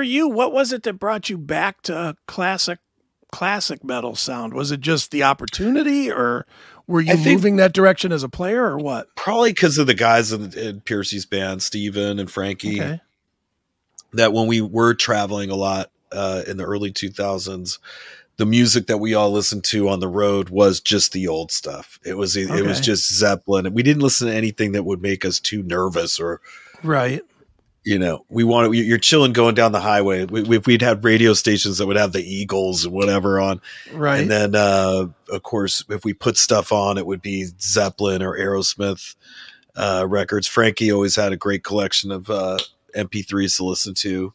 for you, what was it that brought you back to classic classic metal sound? Was it just the opportunity, or were you moving that direction as a player, or what? Probably because of the guys in, in Pearcy's band, Steven and Frankie. Okay. That when we were traveling a lot uh, in the early 2000s, the music that we all listened to on the road was just the old stuff. It was it, okay. it was just Zeppelin. We didn't listen to anything that would make us too nervous or right you know, we want to, you're chilling going down the highway. We, would have radio stations that would have the Eagles and whatever on. Right. And then, uh, of course, if we put stuff on, it would be Zeppelin or Aerosmith uh, records. Frankie always had a great collection of uh, MP3s to listen to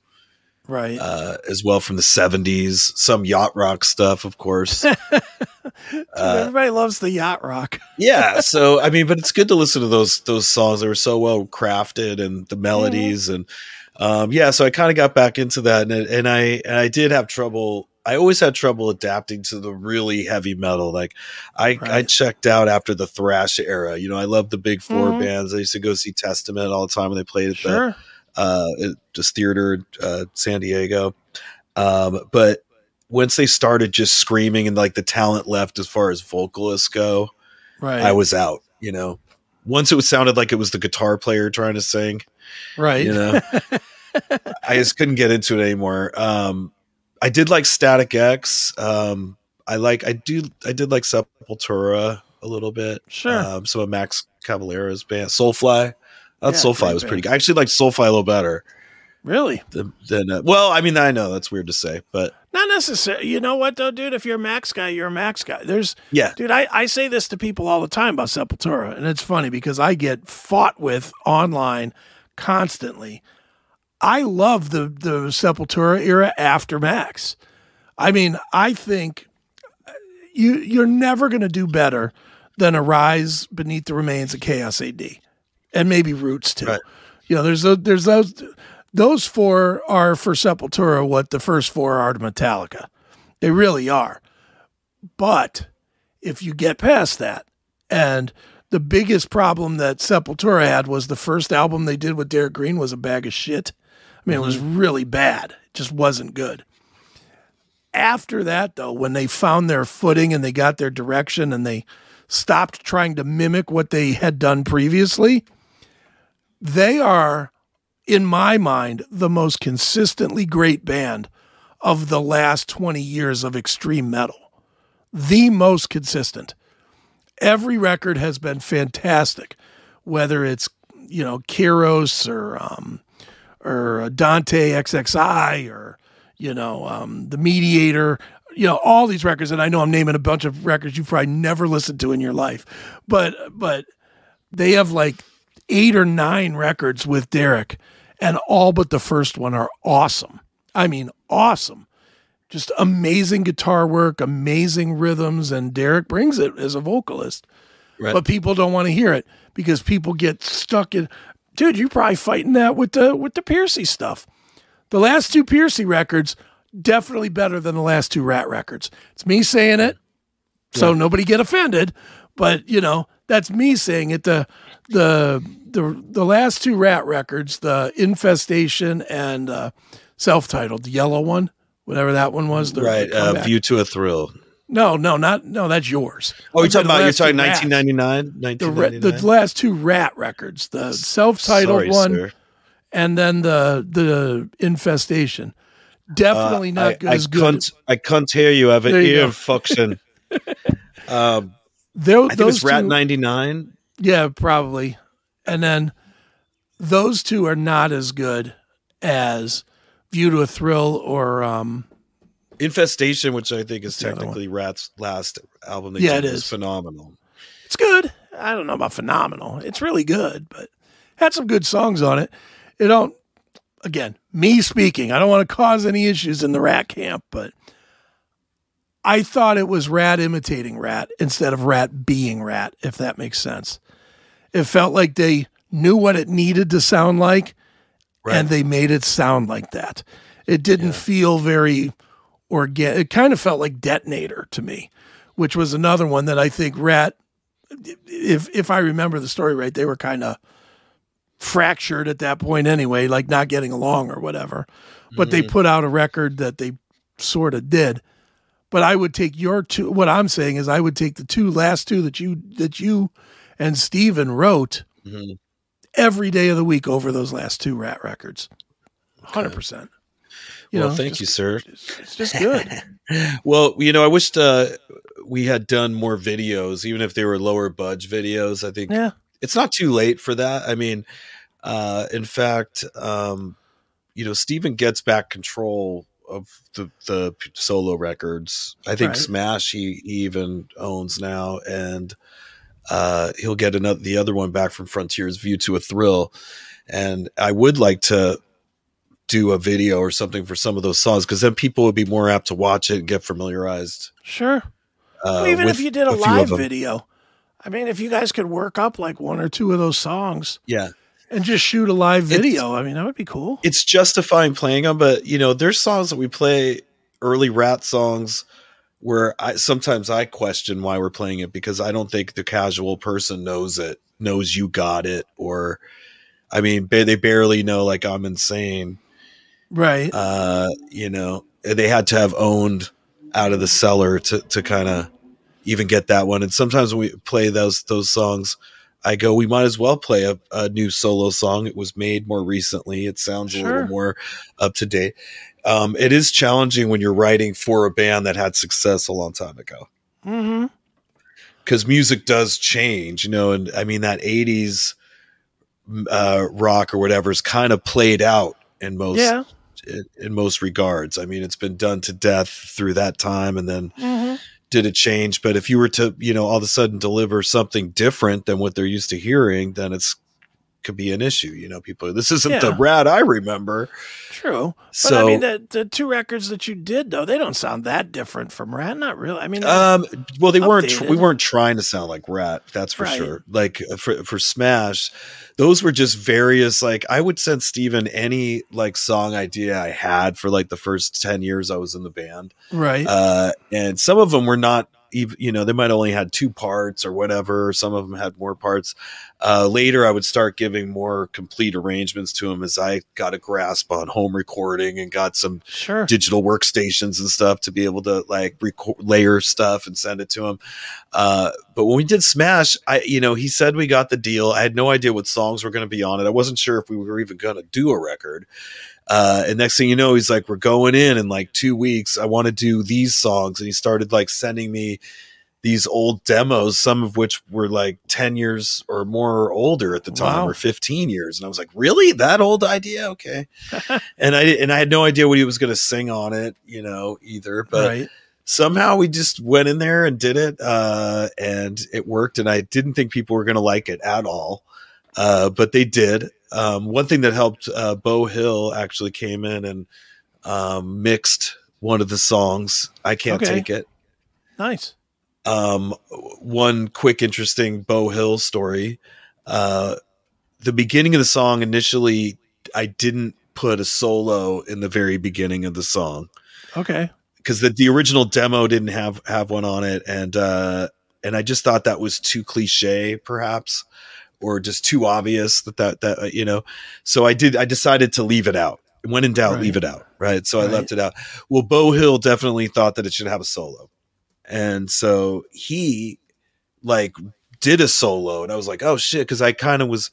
right uh, as well from the 70s some yacht rock stuff of course Dude, uh, everybody loves the yacht rock yeah so i mean but it's good to listen to those those songs that were so well crafted and the melodies mm-hmm. and um, yeah so i kind of got back into that and, and i and i did have trouble I always had trouble adapting to the really heavy metal. Like I, right. I checked out after the thrash era. You know, I love the big 4 mm-hmm. bands. I used to go see Testament all the time when they played at sure. the uh, just theater, uh, San Diego. Um, but once they started just screaming and like the talent left as far as vocalists go, right. I was out, you know, once it was sounded like it was the guitar player trying to sing, right. You know, I just couldn't get into it anymore. Um, I did like Static X. Um, I like, I do, I did like Sepultura a little bit. Sure. Um, some of Max Cavalera's band, Soulfly. That yeah, Soulfly was pretty good. I actually like Soulfly a little better. Really? Than, than uh, well, I mean, I know that's weird to say, but not necessarily. You know what though, dude? If you're a Max guy, you're a Max guy. There's yeah, dude. I, I say this to people all the time about Sepultura, and it's funny because I get fought with online constantly. I love the the Sepultura era after Max. I mean, I think you you're never going to do better than Arise beneath the remains of Chaos AD and maybe Roots too. Right. You know, there's a, there's those those four are for Sepultura what the first four are to Metallica. They really are. But if you get past that, and the biggest problem that Sepultura had was the first album they did with Derrick Green was a bag of shit. I mean, mm-hmm. it was mm-hmm. really bad. It just wasn't good. After that, though, when they found their footing and they got their direction and they stopped trying to mimic what they had done previously, they are, in my mind, the most consistently great band of the last 20 years of extreme metal. The most consistent. Every record has been fantastic, whether it's, you know, Kairos or, um, or Dante XXI or, you know, um, The Mediator, you know, all these records. And I know I'm naming a bunch of records you've probably never listened to in your life, but, but they have like eight or nine records with Derrick, and all but the first one are awesome. I mean, awesome. Just amazing guitar work, amazing rhythms, and Derrick brings it as a vocalist. Right. But people don't want to hear it because people get stuck in. Dude, you're probably fighting that with the with the Pearcy stuff. The last two Pearcy records definitely better than the last two Ratt records. It's me saying it, so yeah. nobody get offended. But you know, that's me saying it. The the the the last two Ratt records, the Infestation and uh, self-titled, the yellow one, whatever that one was. The, right, the uh, View to a Thrill. No, no, not no. That's yours. Oh, you're talking about you're talking 1999, the, the, last two Ratt records, the self-titled Sorry, one, sir. and then the the Infestation. Definitely uh, not I, good I as good. Can't, I can't hear you. I have an ear function. um, there, I think it was Ratt 99. Yeah, probably. And then those two are not as good as View to a Thrill or um, Infestation, which I think is technically Ratt's last album. They yeah, it is phenomenal. It's good. I don't know about phenomenal. It's really good, but had some good songs on it. It don't. Again, me speaking. I don't want to cause any issues in the Ratt camp, but I thought it was Ratt imitating Ratt instead of Ratt being Ratt, if that makes sense. It felt like they knew what it needed to sound like right. and they made it sound like that. It didn't yeah. feel very organic. It kind of felt like Detonator to me, which was another one that I think Ratt if if I remember the story right, they were kind of fractured at that point anyway, like not getting along or whatever. But they mm-hmm. put out a record that they sort of did. But I would take your two. What I'm saying is, I would take the two last two that you that you and Steven wrote Mhm. every day of the week over those last two Ratt records. Hundred percent. Well, know, thank just- you, sir. It's just good. Well, you know, I wished uh, we had done more videos, even if they were lower budge videos. I think yeah. it's not too late for that. I mean, uh, in fact, um, you know, Steven gets back control of the the solo records. I think Right. Smash he, he even owns now, and uh, he'll get another the other one back from Frontiers View to a Thrill. And I would like to do a video or something for some of those songs because then people would be more apt to watch it and get familiarized. Sure. Uh, even if you did a, of live video, I mean, if you guys could work up like one or two of those songs yeah. And just shoot a live video, I mean, that would be cool. it's justifying playing them, but you know, there's songs that we play early Ratt songs where I sometimes I question why we're playing it because I don't think the casual person knows it, knows you got it, or I mean, ba- they barely know like I'm insane. right. Uh, you know, they had to have owned out of the cellar to to kind of even get that one. And sometimes when we play those those songs, I go, we might as well play a, a new solo song. It was made more recently. It sounds a little more up to date. Um, it is challenging when you're writing for a band that had success a long time ago mm-hmm. because music does change, you know. And I mean that '80s uh, rock or whatever is kind of played out in most Yeah. in, in most regards. I mean, it's been done to death through that time, and then Mm-hmm. Did it change? But if you were to, you know, all of a sudden deliver something different than what they're used to hearing, then it's could be an issue. You know, people, this isn't the Yeah. rad I remember. True. But So, I mean, the, the two records that you did, though, they don't sound that different from Ratt. Not really. I mean, um, well, they weren't. Tr- we weren't trying to sound like Ratt. That's for Right. sure. Like uh, for for Smash, those were just various. Like I would send Steven any like song idea I had for like the first ten years I was in the band. right. uh, and some of them were not even you know they might only had two parts or whatever some of them had more parts. Uh, later i would start giving more complete arrangements to them as i got a grasp on home recording and got some sure. digital workstations and stuff to be able to like record, layer stuff and send it to him uh, but when we did smash i you know he said we got the deal. I had no idea what songs were going to be on it. I wasn't sure if we were even going to do a record uh, and next thing you know, he's like, "We're going in in like two weeks. I want to do these songs." And he started like sending me these old demos, some of which were like ten years or more older at the time, Wow. or fifteen years. And I was like, "Really? That old idea? Okay." and I and I had no idea what he was going to sing on it, you know, either. But right. somehow we just went in there and did it, uh, and it worked. And I didn't think people were going to like it at all, uh, but they did. Um, one thing that helped, uh, Beau Hill actually came in and um, mixed one of the songs. I can't Okay. take it. Nice. Um, one quick, interesting Beau Hill story. Uh, the beginning of the song initially, I didn't put a solo in the very beginning of the song Okay. because the, the original demo didn't have have one on it and uh and i just thought that was too cliche perhaps or just too obvious that that that uh, you know? So i did i decided to leave it out. When in doubt Right. leave it out right? So i left it out. Well Beau Hill definitely thought that it should have a solo. And so he like did a solo and i was like oh shit because i kind of was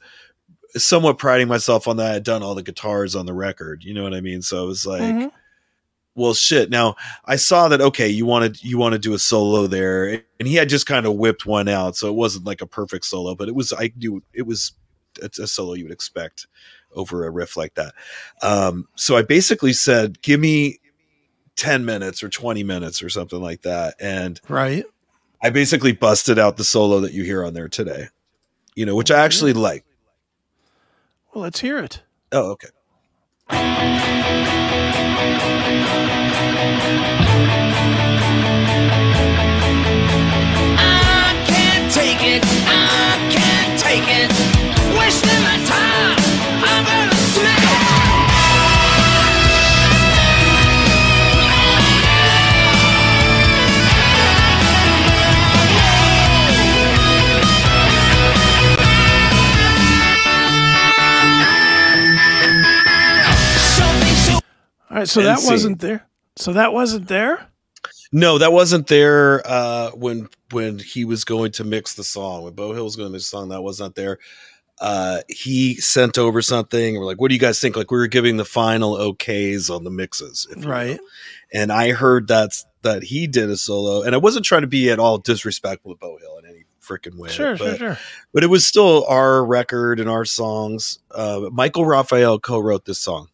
somewhat priding myself on that. I had done all the guitars on the record you know what i mean? So i was like Mhm. Well shit. Now i saw that okay you wanted you want to do a solo there and he had just kind of whipped one out so it wasn't like a perfect solo but it was i knew it was it's a solo you would expect over a riff like that. Um so i basically said give me 10 minutes or 20 minutes or something like that and Right. i basically busted out the solo that you hear on there today you know which i actually like. Well, let's hear it. oh okay I can't take it. I can't take it. Wasting my time. Right, so that scene. wasn't there. So that wasn't there. No, that wasn't there uh, when when he was going to mix the song. When Beau Hill was going to mix the song, that was not there. Uh, he sent over something. We're like, "What do you guys think?" Like we were giving the final okays on the mixes, if you. Right. And I heard that's that he did a solo, and I wasn't trying to be at all disrespectful to Beau Hill in any freaking way. Sure, but, sure, sure. but it was still our record and our songs. Uh, Michael Raphael co-wrote this song.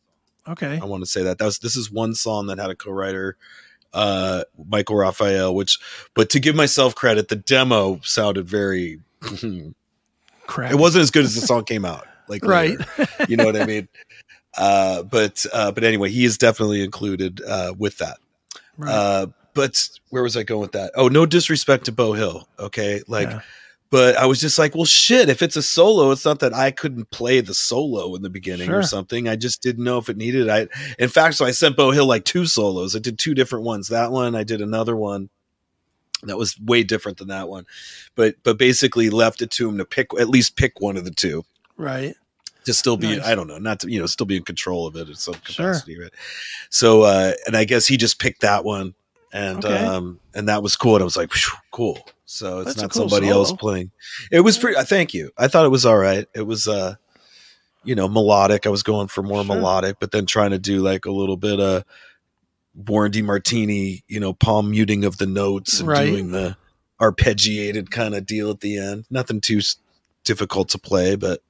Okay. I want to say that that was this is one song that had a co-writer, uh, Michael Raphael. Which, but to give myself credit, the demo sounded very. crap. it wasn't as good as the song came out. Like Right. later. you know what I mean. Uh, but uh, but anyway, he is definitely included uh, with that. Right. Uh, but where was I going with that? Oh, no disrespect to Beau Hill. Okay, like. Yeah. But I was just like, well, shit. If it's a solo, it's not that I couldn't play the solo in the beginning Sure. or something. I just didn't know if it needed. I, in fact, so I sent Beau Hill like two solos. I did two different ones. That one, I did another one that was way different than that one. But but basically left it to him to pick at least pick one of the two right. to still be Nice. I don't know, not to you know, still be in control of it in some Sure. capacity, right? So uh and I guess he just picked that one and Okay. um and that was cool. And I was like, cool. So it's That's not cool somebody else playing. It was pretty uh, thank you. I thought it was all right. It was uh you know, melodic. I was going for more Sure. melodic, but then trying to do like a little bit of Warren DeMartini, you know, palm muting of the notes and Right. doing the arpeggiated kind of deal at the end. Nothing too s- difficult to play, but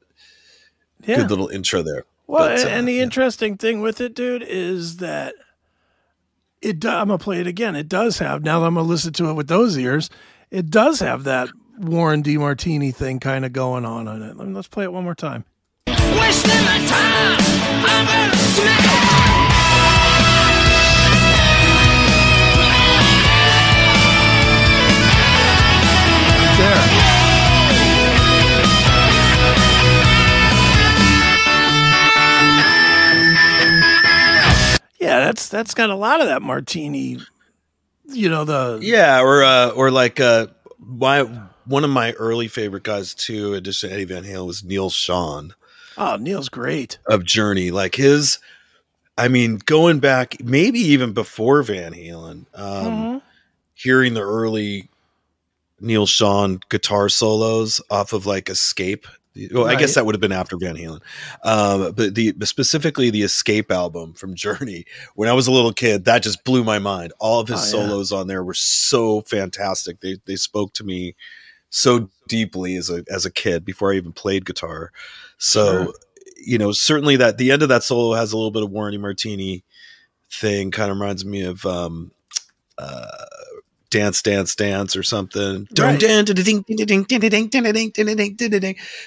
Yeah. good little intro there. Well, But, and- uh, and the yeah. interesting thing with it, dude, is that it. do- I'm gonna play it again. It does have. Now that I'm gonna listen to it with those ears, it does have that Warren DeMartini thing kind of going on on it. Let's play it one more time. Yeah, that's that's got a lot of that Martini. You know the Yeah, or uh, or like uh, my one of my early favorite guys too, in addition to Eddie Van Halen, was Neal Schon oh Neal's great. of Journey. Like his, I mean, going back maybe even before Van Halen, um, Mhm. hearing the early Neal Schon guitar solos off of like Escape. Well, I guess that would have been after Van Halen, um, but the but specifically the Escape album from Journey. When I was a little kid, that just blew my mind. All of his Oh, yeah. solos on there were so fantastic. They they spoke to me so deeply as a as a kid before I even played guitar. So, Sure. you know, certainly that the end of that solo has a little bit of Warren. Martini thing. Kind of reminds me of um, uh, dance dance dance or something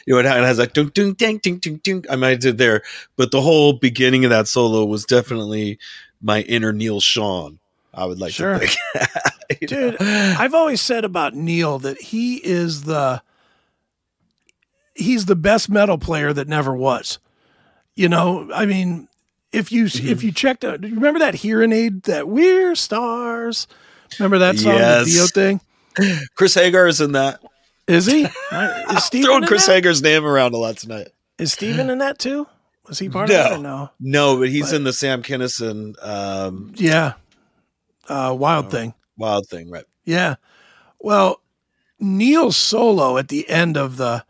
you know it has like dun, dun, i might did there but the whole beginning of that solo was definitely my inner Neal Schon i would like sure. to think dude know? i've always said about Neal that he is the he's the best metal player that never was you know i mean if you mm-hmm. if you checked out remember that Hear 'n Aid that we're stars Remember that song, Yes. the Dio thing? Chris Hagar is in that. Is he? Is Steven Throwing Chris that? Hagar's name around a lot tonight. Is Steven in that too? Was he part No. of that? Or no. No, but he's But- in the Sam Kinison um, Yeah. Uh, wild thing. Wild Thing, right? Yeah. Well, Neal's solo at the end of the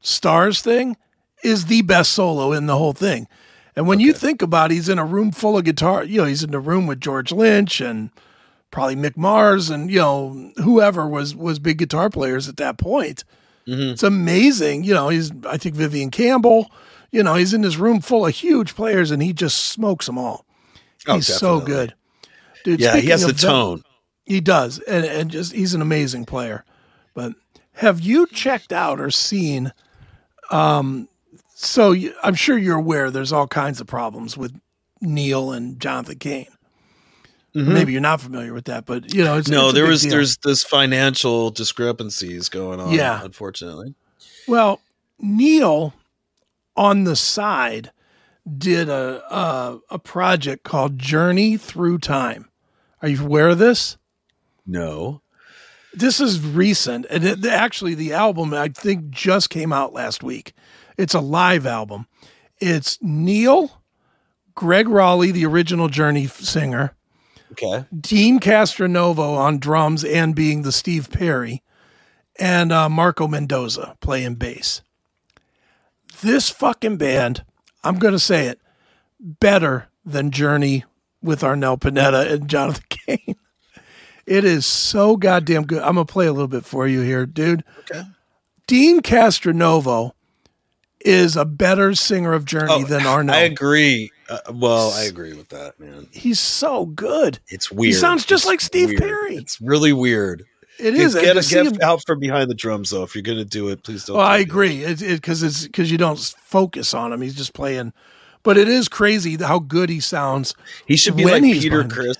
Stars thing is the best solo in the whole thing. And when you think about it, he's in a room full of guitar, you know, he's in the room with George Lynch and probably Mick Mars and, you know, whoever was was big guitar players at that point. Mhm. It's amazing. You know, he's I think Vivian Campbell, you know, he's in this room full of huge players and he just smokes them all. Oh, He's so good. Dude, Yeah, he has the them- tone. he does, and and just he's an amazing player. But have you checked out or seen? Um, so you, I'm sure you're aware there's all kinds of problems with Neal and Jonathan Cain. Maybe you're not familiar with that, but you know, it's Mm-hmm. no, it's there was deal. there's this financial discrepancies going on. Yeah. unfortunately. Well, Neal on the side did a, a a project called Journey Through Time. Are you aware of this? No. this is recent and it, actually the album i think just came out last week it's a live album it's Neal Gregg Rolie, the original Journey singer, Okay. Deen Castronovo on drums and being the Steve Perry, and uh, Marco Mendoza playing bass. This fucking band, I'm going to say it, better than Journey with Arnel Pineda and Jonathan Cain. It is so goddamn good. I'm going to play a little bit for you here, dude. Okay. Deen Castronovo is a better singer of Journey Oh, than Arnel. I agree. Uh, well, I agree with that, man. He's so good. It's weird. He sounds just It's like Steve weird. Perry. It's really weird. It is. And get, see get him- out from behind the drums, though. If you're going to do it, please don't. Well, I agree. It's because it's because you don't focus on him. He's just playing. But it is crazy how good he sounds. He should be like Peter Criss.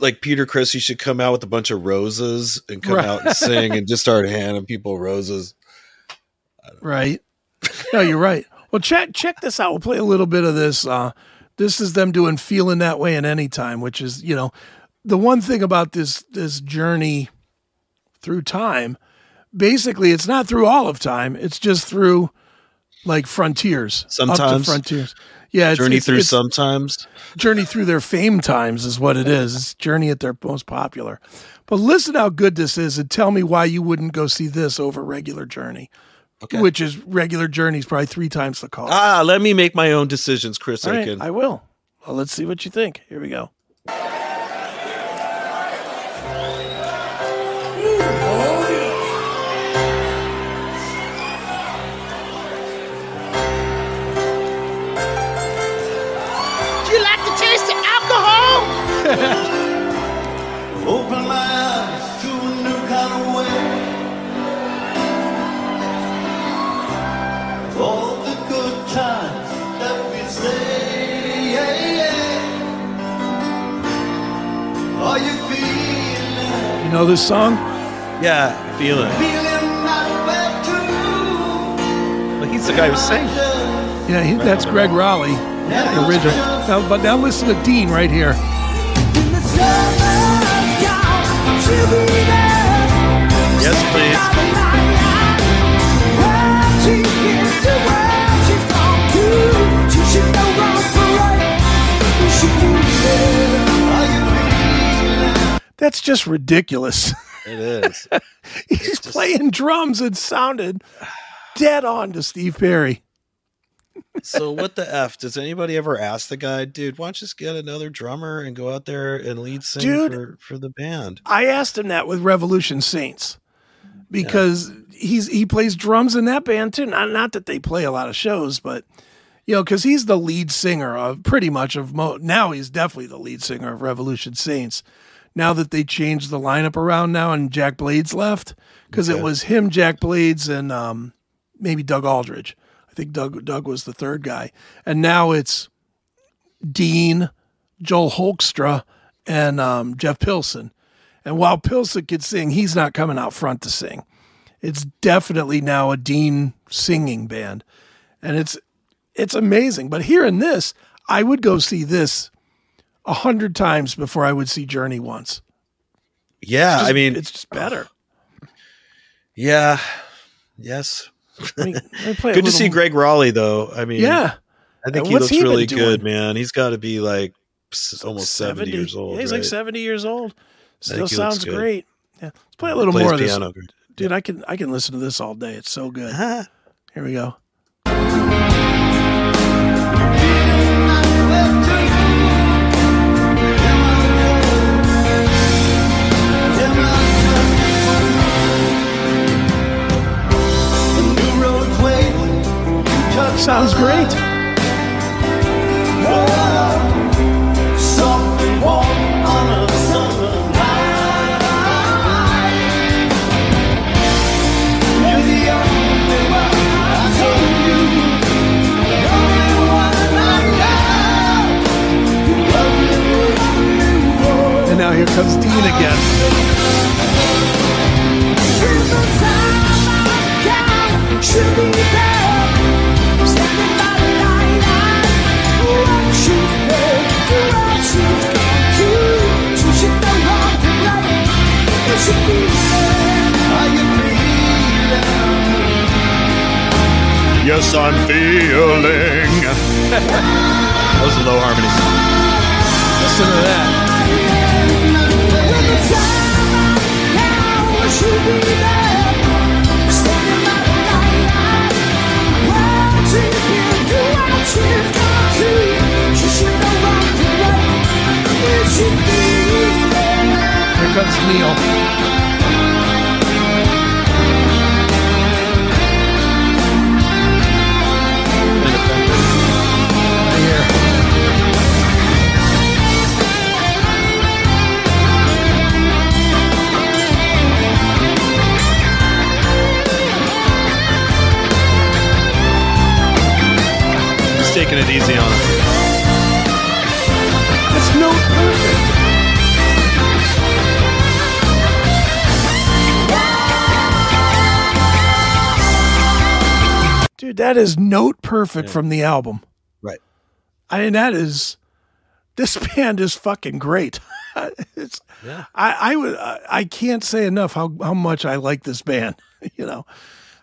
Like Peter Criss, he should come out with a bunch of roses and come Right. out and sing and just start handing people roses. Right. No, you're right. Well, check check this out. We'll play a little bit of this. Uh, this is them doing "Feeling That Way" in any time, which is you know the one thing about this this journey through time. Basically, it's not through all of time. It's just through like frontiers, up to Sometimes. frontiers. Yeah, it's, Journey it's- through it's- sometimes. journey through their fame times is what it is. It's journey at their most popular. But listen how good this is and tell me why you wouldn't go see this over regular journey. Okay. Which is regular journey's probably three times the cost. Ah, let me make my own decisions, Chris. All I right, can. I will. Well, let's see what you think. Here we go. Do you like the taste of alcohol? Open know this song? yeah, feeling. feeling that way too? Well, he's the guy who sang. Yeah, he, that's Gregg Rolie, the original. Now, but now listen to Deen right here. Yes, please. That's just ridiculous. It is. He's playing drums and sounded dead on to Steve Perry. so what the f? Does anybody ever ask the guy, dude? Why don't you just get another drummer and go out there and lead sing Dude. for for the band? I asked him that with Revolution Saints because he's he plays drums in that band too. Not not that they play a lot of shows, but you know, because he's the lead singer of pretty much of mo- now he's definitely the lead singer of Revolution Saints. Now that they changed the lineup around now and Jack Blades left, because it was him, Jack Blades, and um, maybe Doug Aldrich. I think Doug Doug was the third guy, and now it's Deen, Joel Hoekstra, and um, Jeff Pilson. And while Pilson could sing, he's not coming out front to sing. It's definitely now a Deen singing band, and it's it's amazing. But here in this, I would go see this a hundred times before I would see Journey once. Yeah, Just- I mean, it's just better. yeah, yes. Let me, let me play Good to see. Gregg Rolie, though. I mean, Yeah, I think he looks he really good, man. He's got to be like almost 70, years old. Yeah, he's right? like seventy years old. Still think he looks sounds great. Yeah, let's play a little more of this. Dude, I can I can listen to this all day. It's so good. Uh-huh. Here we go. Yes, I'm feeling. Those are a low harmony. Listen to that. Here comes Neal. Taking it easy on him. That's no perfect. Dude, that is note perfect from the album. Right. I mean, that is this band is fucking great. it's, Yeah. I, I would I, I can't say enough how, how much I like this band. You know,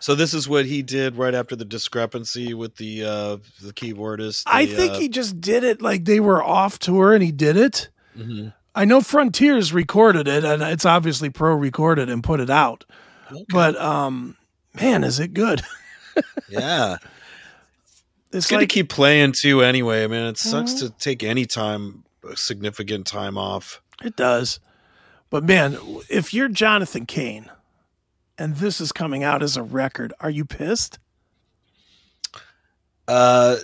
So this is what he did right after the discrepancy with the uh the keyboardist. I think uh, he just did it like they were off tour and he did it. mhm. I know Frontiers recorded it and it's obviously pro recorded and put it out. But um man, is it good. Yeah. It's It's good like to keep playing too anyway. I mean, it sucks Mhm. to take any time significant time off. it does. But man, if you're Jonathan Cain and this is coming out as a record, are you pissed? Uh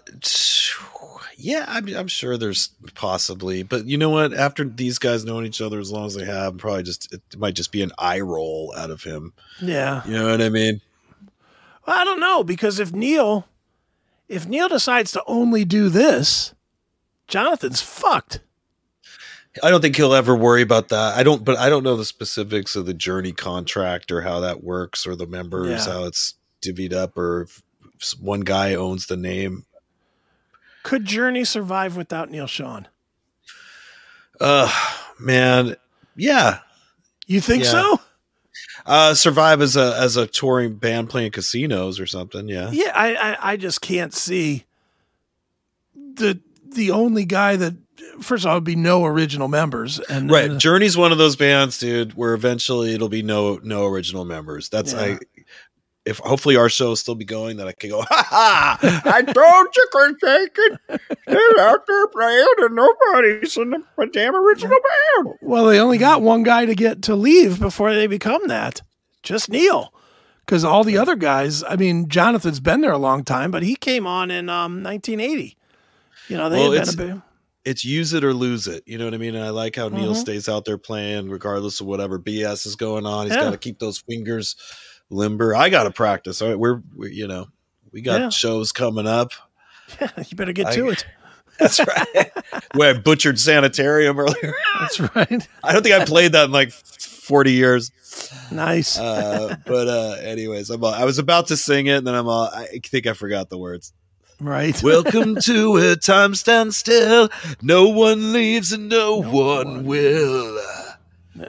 yeah, I'm, I'm sure there's possibly, but you know what? After these guys knowing each other as long as they have, probably just it might just be an eye roll out of him. Yeah. You know what I mean? Well, I don't know because if Neal if Neal decides to only do this, Jonathan's fucked. I don't think he'll ever worry about that. I don't, but I don't know the specifics of the Journey contract or how that works or the members, Yeah. how it's divvied up, or if one guy owns the name. Could Journey survive without Neal Schon? Uh man, yeah. You think Yeah. so? Uh, survive as a as a touring band playing casinos or something. Yeah, Yeah, I, I I just can't see the the only guy that first of all would be no original members and right. and- Journey's one of those bands, dude, where eventually it'll be no no original members. That's Yeah. I. If hopefully our show will still be going, that I can go. Ha ha! I told you take it. They're out there playing, and nobody's in the damn original band. well, they only got one guy to get to leave before they become that. Just Neal. Because all the other guys, I mean, Jonathan's been there a long time, but he came on in um, 1980. You know, they Well, it's- big. It's use it or lose it. You know what I mean? And I like how Neal Mhm. stays out there playing, regardless of whatever BS is going on. He's Yeah. got to keep those fingers limber. I got to practice. All right, we're, we you know, we got Yeah. shows coming up. you better get I- to it. That's right. Where I butchered Sanitarium earlier. That's right. I don't think I played that in like 40 years. Nice. Uh, but uh, anyways, I'm I was about to sing it, and then I'm all, I think I forgot the words. Right. Welcome to where time stands still. No one leaves and no, one, will.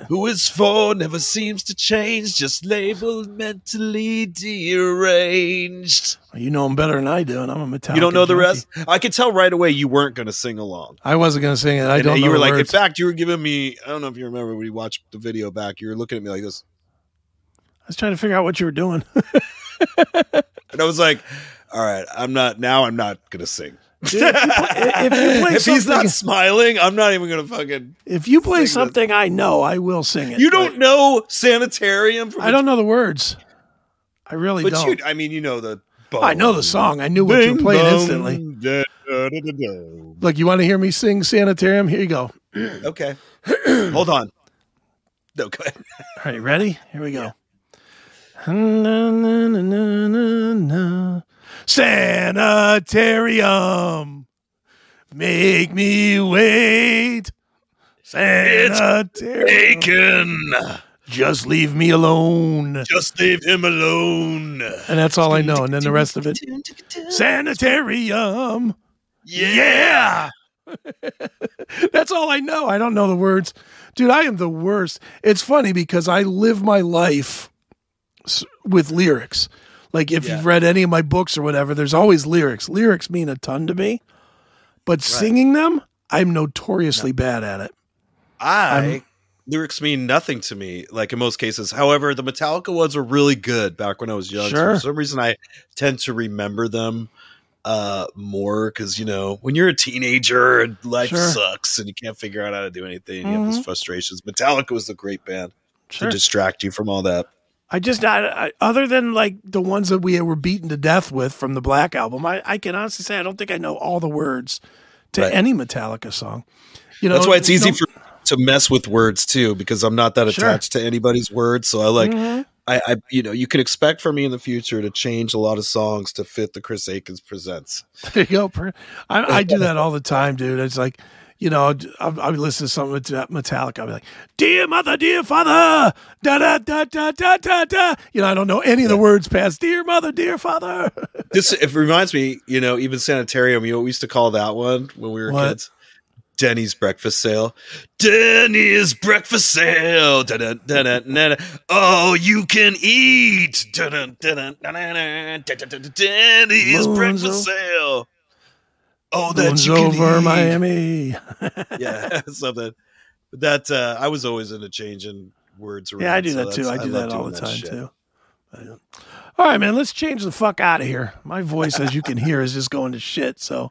Who is for never seems to change, just labeled mentally deranged. you know him better than I do, and I'm a Metallica. you don't know the junkie. rest? I could tell right away you weren't going to sing along. I wasn't going to sing it. I And don't know. you were like, words. in fact, you were giving me, I don't know if you remember when you watched the video back, you were looking at me like this. I was trying to figure out what you were doing. And I was like, all right, I'm not, now I'm not going to sing. Dude, if you play- if you if he's not smiling, I'm not even going to fucking. if you play something I know, I will sing it. You don't know Sanitarium from I don't know the words. I really But don't. you, I mean, you know the. I know the song. I knew what you were playing instantly. da, da, da. Look, you want to hear me sing Sanitarium? Here you go. Okay, hold on. No, go ahead. All right, ready? Here we go. Na, na, na. Sanitarium. Make me wait. Sanitarium. Bacon. Just leave me alone. Just leave him alone. And that's all I know. And then the rest of it. Sanitarium. Yeah. That's all I know. I don't know the words. Dude, I am the worst. It's funny because I live my life with lyrics. Like if Yeah. you've read any of my books or whatever, there's always lyrics. Lyrics mean a ton to me. but singing them, I'm notoriously bad at it. I I'm- lyrics mean nothing to me, like in most cases. However, the Metallica ones were really good back when I was young. So for some reason, I tend to remember them uh more because you know when you're a teenager and life Sure. sucks and you can't figure out how to do anything you have these frustrations metallica was a great band Sure. to distract you from all that I just, I, I, other than like the ones that we were beaten to death with from the Black album, I, I can honestly say I don't think I know all the words to Right. any Metallica song. You know, that's why it's easy for to mess with words too because i'm not that Sure. attached to anybody's words so i like Mhm. I, I you know you can expect from me in the future to change a lot of songs to fit the chris akins presents There you go. I, I do that all the time, dude. It's like, you know, I, I would listen to something with Metallica. I'll be like, "Dear mother, dear father, da da da da da da da." You know, I don't know any of the words past "dear mother, dear father." this it reminds me you know even sanitarium you know what we used to call that one when we were What? kids Denny's breakfast sale. Denny's breakfast sale. Dun-dun, dun-dun, dun-dun. Oh, you can eat. Dun-dun, dun-dun, dun-dun, dun-dun, Denny's Moon's breakfast sale. Oh, that Moon's you can over eat. Miami. Yeah, something. That uh, I was always into changing words around. Yeah, I do so that too. I do love that all the time too. All right, man. Let's change the fuck out of here. My voice, as you can hear, is just going to shit. So,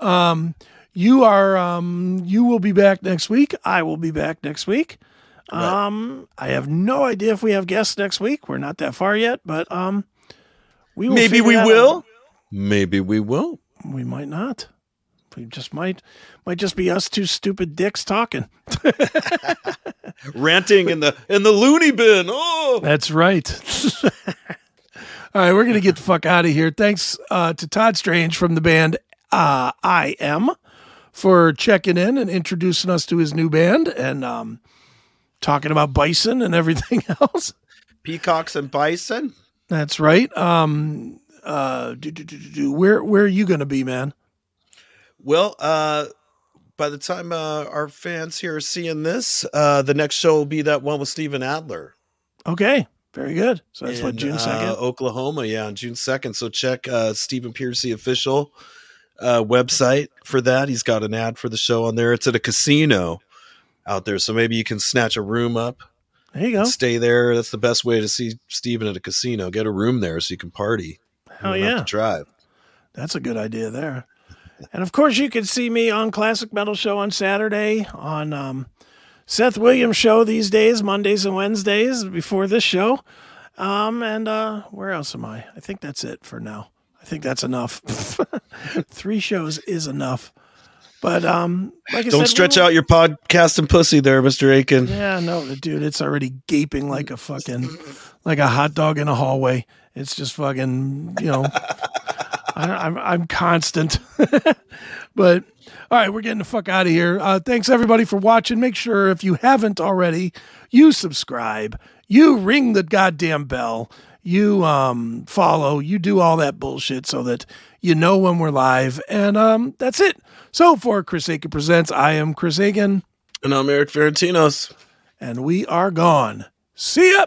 um, you are, um, you will be back next week. I will be back next week. Right. Um, I have no idea if we have guests next week. We're not that far yet, but um, we will Maybe we will. out. Maybe we will. We might not. We just might, might just be us two stupid dicks talking. Ranting in the in the loony bin. Oh, That's right. All right, we're gonna get the fuck out of here. Thanks uh, to Todd Strange from the band uh, I Am for checking in and introducing us to his new band and um, talking about bison and everything else. peacocks and bison. That's right. Um, uh, do, do, do. Where where are you gonna be, man? Well, uh, by the time uh, our fans here are seeing this, uh, the next show will be that one with Steven Adler. Okay, very good. So that's what in, June uh, second. Oklahoma. Yeah, on June second. So check uh, Stephen Pearcy official uh, website for that. He's got an ad for the show on there. It's at a casino out there, so maybe you can snatch a room up, there you go. stay there. That's the best way to see Steven at a casino. Get a room there so you can party. Hell yeah. drive. That's a good idea there. And of course, you can see me on Classic Metal Show on Saturday, on um, Seth Williams Show these days, Mondays and Wednesdays before this show. Um, and uh, where else am I? I think that's it for now. I think that's enough. Three shows is enough. But um, like I Don't said, stretch out your podcasting pussy there, Mister Akin. Yeah, no, dude, it's already gaping like a fucking like a hot dog in a hallway. It's just fucking, you know. I, I'm I'm constant, but all right, we're getting the fuck out of here. Uh, thanks everybody for watching. Make sure if you haven't already, you subscribe, you ring the goddamn bell, you um follow, you do all that bullshit so that you know when we're live, and um that's it. So for Chris Akin presents, I am Chris Akin And I'm Erik Ferentinos. and we are gone. See ya.